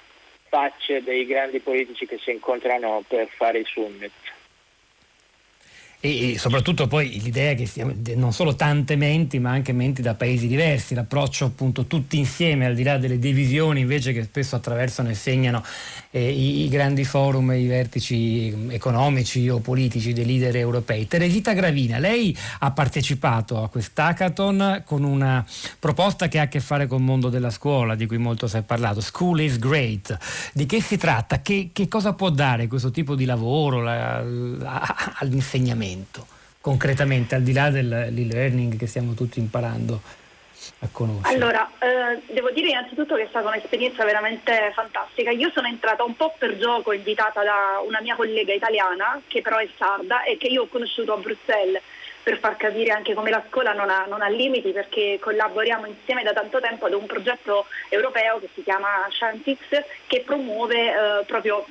S9: facce dei grandi politici che si incontrano per fare i summit
S4: e, soprattutto poi l'idea che siamo non solo tante menti ma anche menti da paesi diversi, l'approccio appunto tutti insieme al di là delle divisioni invece che spesso attraversano e segnano eh, i, i, grandi forum i vertici economici o politici dei leader europei. Teresita Gravina, lei ha partecipato a quest'hackathon con una proposta che ha a che fare col mondo della scuola di cui molto si è parlato, School is Great. Di che si tratta? Che, che cosa può dare questo tipo di lavoro la, la, all'insegnamento? Momento, concretamente, al di là dell'e-learning che stiamo tutti imparando a conoscere?
S10: Allora, eh, devo dire innanzitutto che è stata un'esperienza veramente fantastica. Io sono entrata un po' per gioco, invitata da una mia collega italiana, che però è sarda e che io ho conosciuto a Bruxelles per far capire anche come la scuola non ha, non ha, limiti perché collaboriamo insieme da tanto tempo ad un progetto europeo che si chiama Scientix che promuove eh, proprio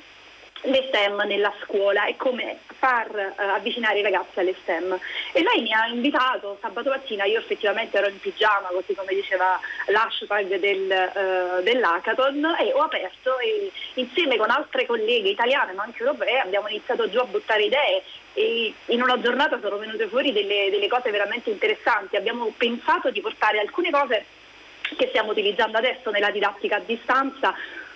S10: le STEM nella scuola e come far uh, avvicinare i ragazzi alle STEM. E lei mi ha invitato sabato mattina, io effettivamente ero in pigiama, così come diceva l'hashtag del, uh, dell'hackathon, e ho aperto e insieme con altre colleghe italiane ma anche europee abbiamo iniziato giù a buttare idee e in una giornata sono venute fuori delle, delle cose veramente interessanti. Abbiamo pensato di portare alcune cose che stiamo utilizzando adesso nella didattica a distanza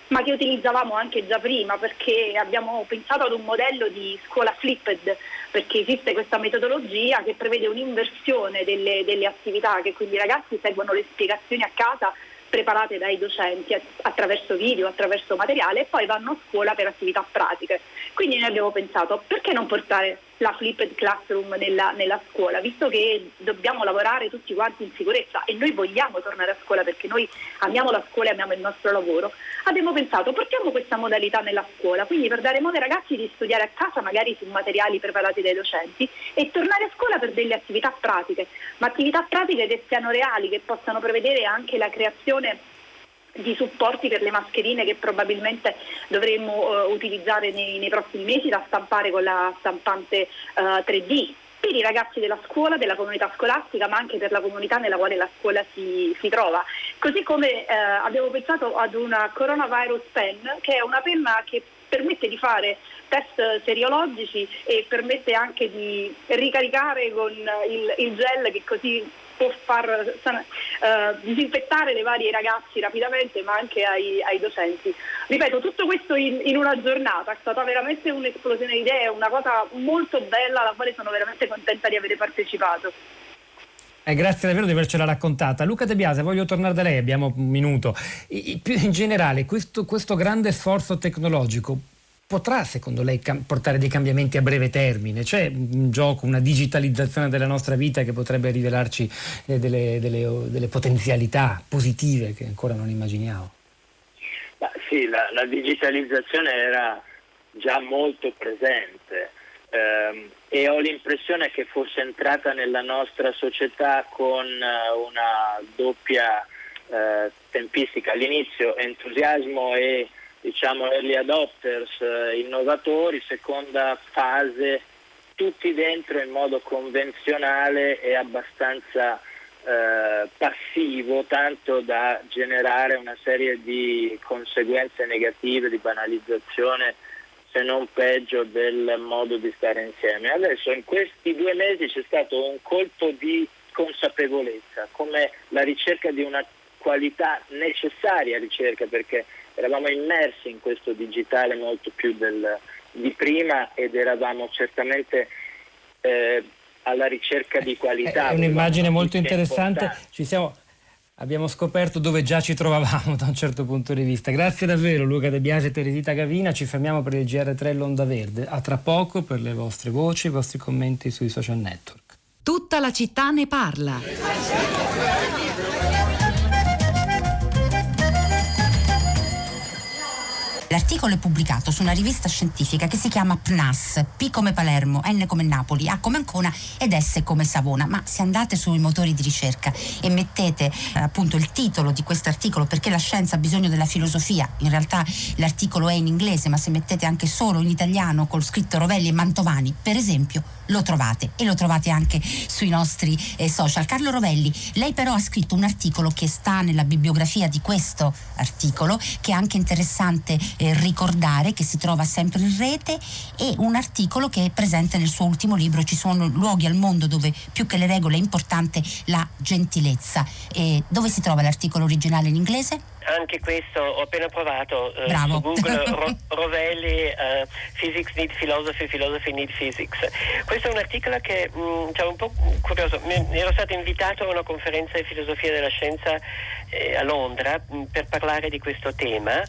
S10: ma che utilizzavamo anche già prima perché abbiamo pensato ad un modello di scuola flipped perché esiste questa metodologia che prevede un'inversione delle, delle attività che quindi i ragazzi seguono le spiegazioni a casa preparate dai docenti attraverso video, attraverso materiale e poi vanno a scuola per attività pratiche. Quindi noi abbiamo pensato perché non portare la flipped classroom nella, nella, scuola, visto che dobbiamo lavorare tutti quanti in sicurezza e noi vogliamo tornare a scuola perché noi amiamo la scuola e amiamo il nostro lavoro, abbiamo pensato portiamo questa modalità nella scuola, quindi per dare modo ai ragazzi di studiare a casa magari su materiali preparati dai docenti e tornare a scuola per delle attività pratiche, ma attività pratiche che siano reali, che possano prevedere anche la creazione di supporti per le mascherine che probabilmente dovremmo uh, utilizzare nei, nei, prossimi mesi da stampare con la stampante eh, 3D per i ragazzi della scuola, della comunità scolastica, ma anche per la comunità nella quale la scuola si, si trova. Così come eh, abbiamo pensato ad una coronavirus pen, che è una penna che permette di fare test seriologici e permette anche di ricaricare con il, il gel che così può far uh, disinfettare le varie ragazzi rapidamente ma anche ai, ai docenti. Ripeto, tutto questo in, in, una giornata è stata veramente un'esplosione di idee, una cosa molto bella alla quale sono veramente contenta di avere partecipato.
S4: Eh, grazie davvero di avercela raccontata. Luca De Biase, voglio tornare da lei, abbiamo un minuto. In generale, questo, questo grande sforzo tecnologico potrà secondo lei portare dei cambiamenti a breve termine? C'è un gioco, una digitalizzazione della nostra vita che potrebbe rivelarci eh, delle, delle, delle, potenzialità positive che ancora non immaginiamo?
S9: Ma sì, la, la, digitalizzazione era già molto presente ehm, e ho l'impressione che fosse entrata nella nostra società con uh, una doppia uh, tempistica. All'inizio entusiasmo e diciamo early adopters, eh, innovatori, seconda fase, tutti dentro in modo convenzionale e abbastanza eh, passivo, tanto da generare una serie di conseguenze negative, di banalizzazione, se non peggio, del modo di stare insieme. Adesso in questi due mesi c'è stato un colpo di consapevolezza, come la ricerca di una qualità necessaria ricerca, perché eravamo immersi in questo digitale molto più del, di prima ed eravamo certamente eh, alla ricerca di qualità.
S4: È un'immagine molto interessante, ci siamo abbiamo scoperto dove già ci trovavamo <laughs> da un certo punto di vista. Grazie davvero Luca De Biasi e Teresita Gavina, ci fermiamo per il GR3 L'Onda Verde. A tra poco per le vostre voci, i vostri commenti sui social network.
S1: Tutta la città ne parla.
S11: L'articolo è pubblicato su una rivista scientifica che si chiama PNAS, P come Palermo, N come Napoli, A come Ancona ed S come Savona. Ma se andate sui motori di ricerca e mettete eh, appunto il titolo di questo articolo perché la scienza ha bisogno della filosofia, in realtà l'articolo è in inglese, ma se mettete anche solo in italiano col scritto Rovelli e Mantovani, per esempio, lo trovate e lo trovate anche sui nostri eh, social. Carlo Rovelli, lei però ha scritto un articolo che sta nella bibliografia di questo articolo, che è anche interessante eh, eh, ricordare che si trova sempre in rete e un articolo che è presente nel suo ultimo libro Ci sono luoghi al mondo dove più che le regole è importante la gentilezza. E dove si trova l'articolo originale in inglese?
S12: Anche questo ho appena provato uh,
S11: su
S12: Google <laughs> Ro- Rovelli uh, Physics Need Philosophy, Philosophy Need Physics. Questo è un articolo che mh, mm, cioè un po' curioso, mi, ero stato invitato a una conferenza di filosofia della scienza eh, a Londra mm, per parlare di questo tema.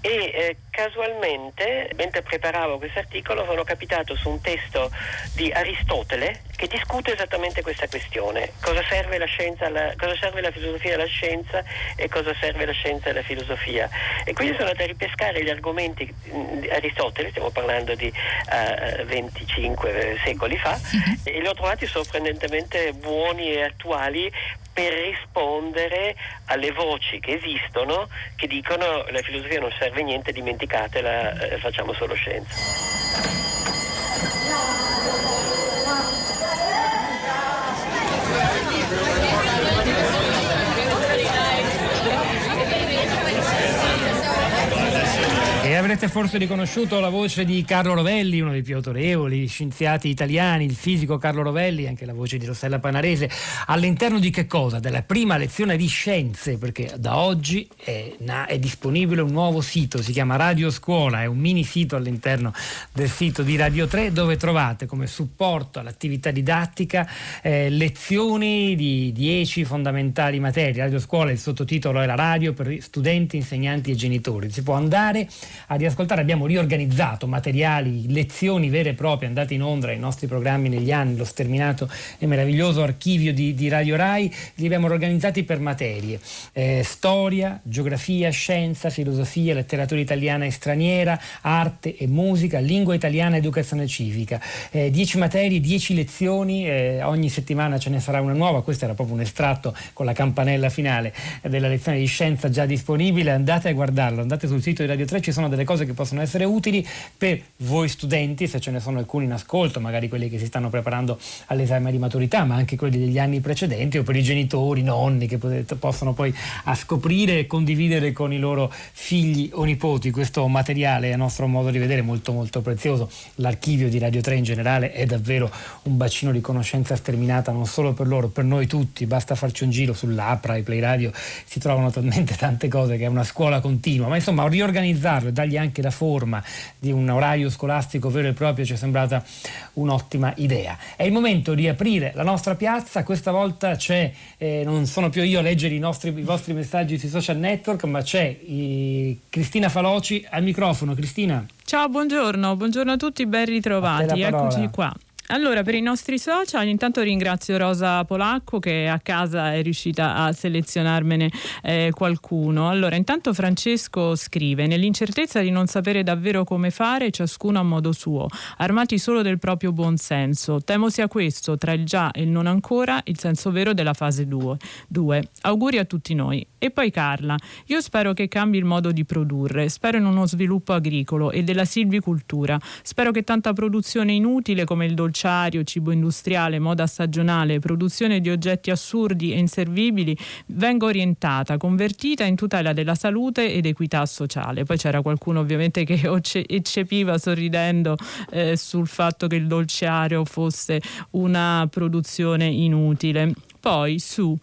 S12: E eh, casualmente mentre preparavo questo articolo sono capitato su un testo di Aristotele che discute esattamente questa questione. Cosa serve la scienza alla, cosa serve la filosofia della scienza e cosa serve la scienza e la filosofia? E quindi sono andato a ripescare gli argomenti di Aristotele stiamo parlando di uh, eh, 25 secoli fa e li ho trovati sorprendentemente buoni e attuali per rispondere alle voci che esistono che dicono la filosofia non serve a niente, dimenticatela, eh, facciamo solo scienza.
S4: Avrete forse riconosciuto la voce di Carlo Rovelli, uno dei più autorevoli scienziati italiani, il fisico Carlo Rovelli, anche la voce di Rossella Panarese, all'interno di che cosa? Della prima lezione di scienze, perché da oggi è, è disponibile un nuovo sito, si chiama Radio Scuola, è un mini sito all'interno del sito di Radio 3 dove trovate come supporto all'attività didattica eh, lezioni di 10 fondamentali materie. Radio Scuola, il sottotitolo è la radio per studenti, insegnanti e genitori. Si può andare a riascoltare, abbiamo riorganizzato materiali, lezioni vere e proprie andate in onda ai nostri programmi negli anni, lo sterminato e meraviglioso archivio di, di Radio Rai, li abbiamo organizzati per materie, eh, storia, geografia, scienza, filosofia, letteratura italiana e straniera, arte e musica, lingua italiana e educazione civica. Eh, dieci materie, dieci lezioni, eh, ogni settimana ce ne sarà una nuova, questo era proprio un estratto con la campanella finale della lezione di scienza già disponibile, andate a guardarlo, andate sul sito di Radio 3, ci sono delle cose che possono essere utili per voi studenti, se ce ne sono alcuni in ascolto, magari quelli che si stanno preparando all'esame di maturità, ma anche quelli degli anni precedenti, o per i genitori, nonni che potete, possono poi scoprire e condividere con i loro figli o nipoti. Questo materiale, a nostro modo di vedere, molto molto prezioso. L'archivio di Radio 3 in generale è davvero un bacino di conoscenza sterminata non solo per loro, per noi tutti, basta farci un giro sull'Apra, i Play Radio, si trovano talmente tante cose che è una scuola continua, ma insomma riorganizzarlo e dargli anche la forma di un orario scolastico vero e proprio ci è sembrata un'ottima idea. È il momento di aprire la nostra piazza, questa volta c'è, eh, non sono più io a leggere i, nostri, i vostri messaggi sui social network, ma c'è i, Cristina Faloci al microfono. Cristina.
S13: Ciao, buongiorno, buongiorno a tutti, ben ritrovati, eccoci qua. Allora, per i nostri social, intanto ringrazio Rosa Polacco che a casa è riuscita a selezionarmene eh, qualcuno. Allora, intanto Francesco scrive: Nell'incertezza di non sapere davvero come fare, ciascuno a modo suo, armati solo del proprio buonsenso. Temo sia questo, tra il già e il non ancora, il senso vero della fase 2. Auguri a tutti noi. E poi Carla, io spero che cambi il modo di produrre, spero in uno sviluppo agricolo e della silvicultura. Spero che tanta produzione inutile come il dolciario, cibo industriale, moda stagionale, produzione di oggetti assurdi e inservibili venga orientata, convertita in tutela della salute ed equità sociale. Poi c'era qualcuno ovviamente che <laughs> eccepiva sorridendo eh, sul fatto che il dolciario fosse una produzione inutile. Poi su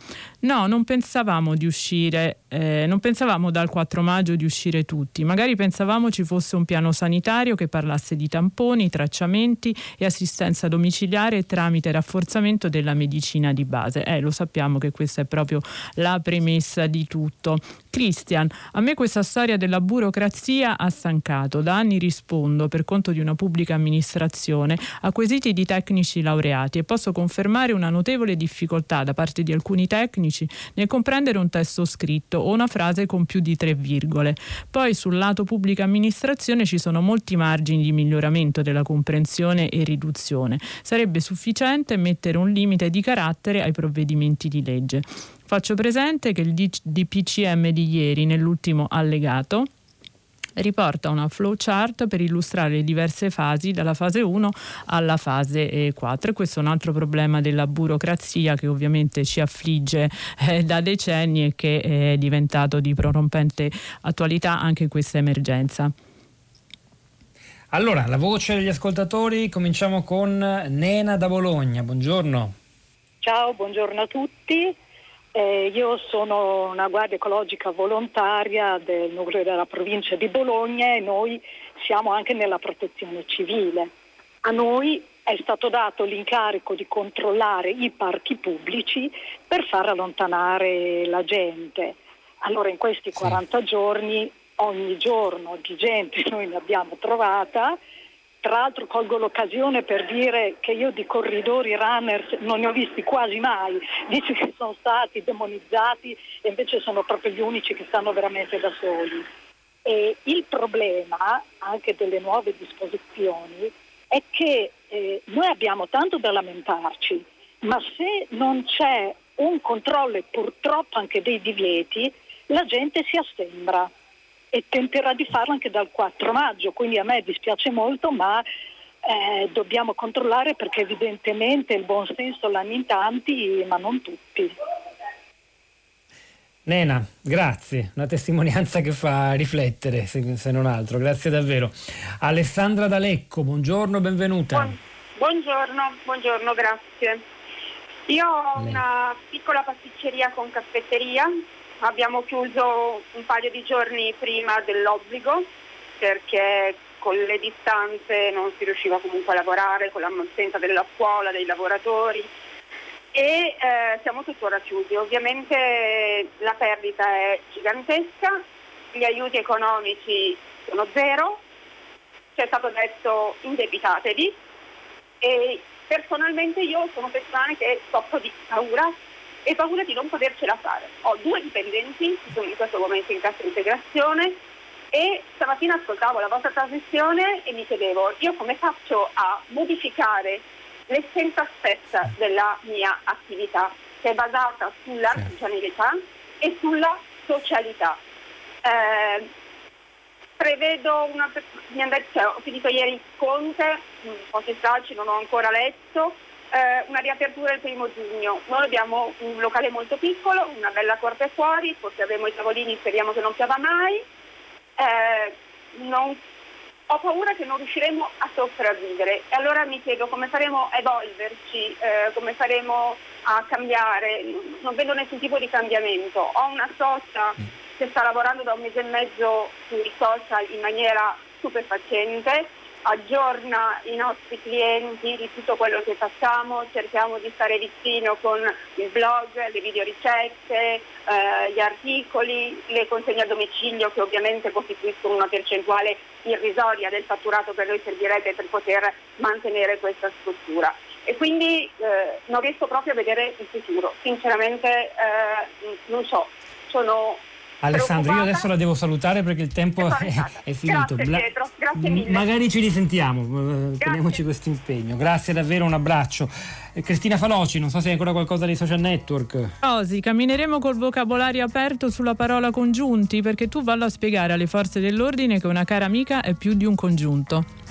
S13: No, non pensavamo di uscire, eh, non pensavamo dal 4 maggio di uscire tutti, magari pensavamo ci fosse un piano sanitario che parlasse di tamponi, tracciamenti e assistenza domiciliare tramite rafforzamento della medicina di base. Eh, lo sappiamo che questa è proprio la premessa di tutto. Christian, a me questa storia della burocrazia ha stancato. Da anni rispondo per conto di una pubblica amministrazione a quesiti di tecnici laureati e posso confermare una notevole difficoltà da parte di alcuni tecnici nel comprendere un testo scritto o una frase con più di tre virgole. Poi sul lato pubblica amministrazione ci sono molti margini di miglioramento della comprensione e riduzione. Sarebbe sufficiente mettere un limite di carattere ai provvedimenti di legge. Faccio presente che il DPCM di ieri, nell'ultimo allegato, riporta una flowchart per illustrare le diverse fasi dalla fase 1 alla fase 4 e questo è un altro problema della burocrazia che ovviamente ci affligge eh, da decenni e che è diventato di prorompente attualità anche in questa emergenza.
S4: Allora, la voce degli ascoltatori, cominciamo con Nena da Bologna, buongiorno.
S14: Ciao, buongiorno a tutti. Eh, io sono una guardia ecologica volontaria del nucleo della provincia di Bologna e noi siamo anche nella protezione civile. A noi è stato dato l'incarico di controllare i parchi pubblici per far allontanare la gente. Allora in questi 40 giorni, ogni giorno di gente <laughs> noi ne abbiamo trovata tra l'altro colgo l'occasione per dire che io di corridori runners non ne ho visti quasi mai, dici che sono stati demonizzati e invece sono proprio gli unici che stanno veramente da soli. E il problema anche delle nuove disposizioni è che eh, noi abbiamo tanto da lamentarci, ma se non c'è un controllo e purtroppo anche dei divieti, la gente si assembra e tenterà di farlo anche dal 4 maggio, quindi a me dispiace molto, ma eh, dobbiamo controllare perché evidentemente il buon senso l'hanno in tanti, ma non tutti.
S4: Nena, grazie, una testimonianza che fa riflettere, se, se non altro, grazie davvero. Alessandra D'Alecco, buongiorno, benvenuta. Buon,
S15: buongiorno, buongiorno, grazie. Io ho una piccola pasticceria con caffetteria abbiamo chiuso un paio di giorni prima dell'obbligo perché con le distanze non si riusciva comunque a lavorare, con l'assenza della scuola, dei lavoratori e eh, siamo tuttora chiusi. Ovviamente la perdita è gigantesca, gli aiuti economici sono zero, ci è stato detto indebitatevi e personalmente io sono persona che soffro di paura e paura di non potercela fare. Ho due dipendenti che sono in questo momento in cassa integrazione e stamattina ascoltavo la vostra trasmissione e mi chiedevo io come faccio a modificare l'essenza stessa della mia attività che è basata sull'artigianalità e sulla socialità. Eh, prevedo una, cioè, ho finito ieri Conte, un po' stralci, non ho ancora letto, eh, una riapertura il primo giugno. Noi abbiamo un locale molto piccolo, una bella porta fuori, forse avremo i tavolini, speriamo che non piova mai. Eh, non, ho paura che non riusciremo a sopravvivere e allora mi chiedo come faremo a evolverci, eh, come faremo a cambiare. Non vedo nessun tipo di cambiamento. Ho una socia che sta lavorando da un mese e mezzo sui social in maniera stupefacente aggiorna i nostri clienti di tutto quello che facciamo, cerchiamo di stare vicino con il blog, le videoricette, eh, gli articoli, le consegne a domicilio che ovviamente costituiscono una percentuale irrisoria del fatturato che noi servirebbe per poter mantenere questa struttura. E quindi eh, non riesco proprio a vedere il futuro, sinceramente eh, non so, sono
S4: Alessandro, io adesso la devo salutare perché il tempo è, è, finito.
S15: Grazie Pietro, grazie mille.
S4: Magari ci risentiamo, eh, grazie. teniamoci questo impegno. Grazie davvero, un abbraccio. Eh, Cristina Faloci, non so se hai ancora qualcosa dei social network.
S13: Osi, cammineremo col vocabolario aperto sulla parola congiunti perché tu vallo a spiegare alle forze dell'ordine che una cara amica è più di un congiunto.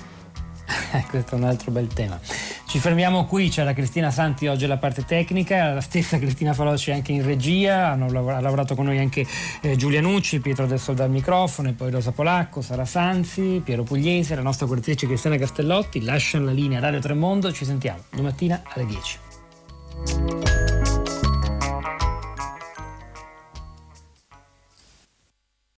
S13: <laughs>
S4: Questo è un altro bel tema. Ci fermiamo qui, c'è la Cristina Santi oggi alla parte tecnica, la stessa Cristina Faloci anche in regia, hanno ha lavorato con noi anche eh, Giulia Nucci, Pietro del Soldo al microfono, e poi Rosa Polacco, Sara Sanzi, Piero Pugliese, la nostra curatrice Cristiana Castellotti, lasciano la linea Radio Tremondo, ci sentiamo domattina alle 10.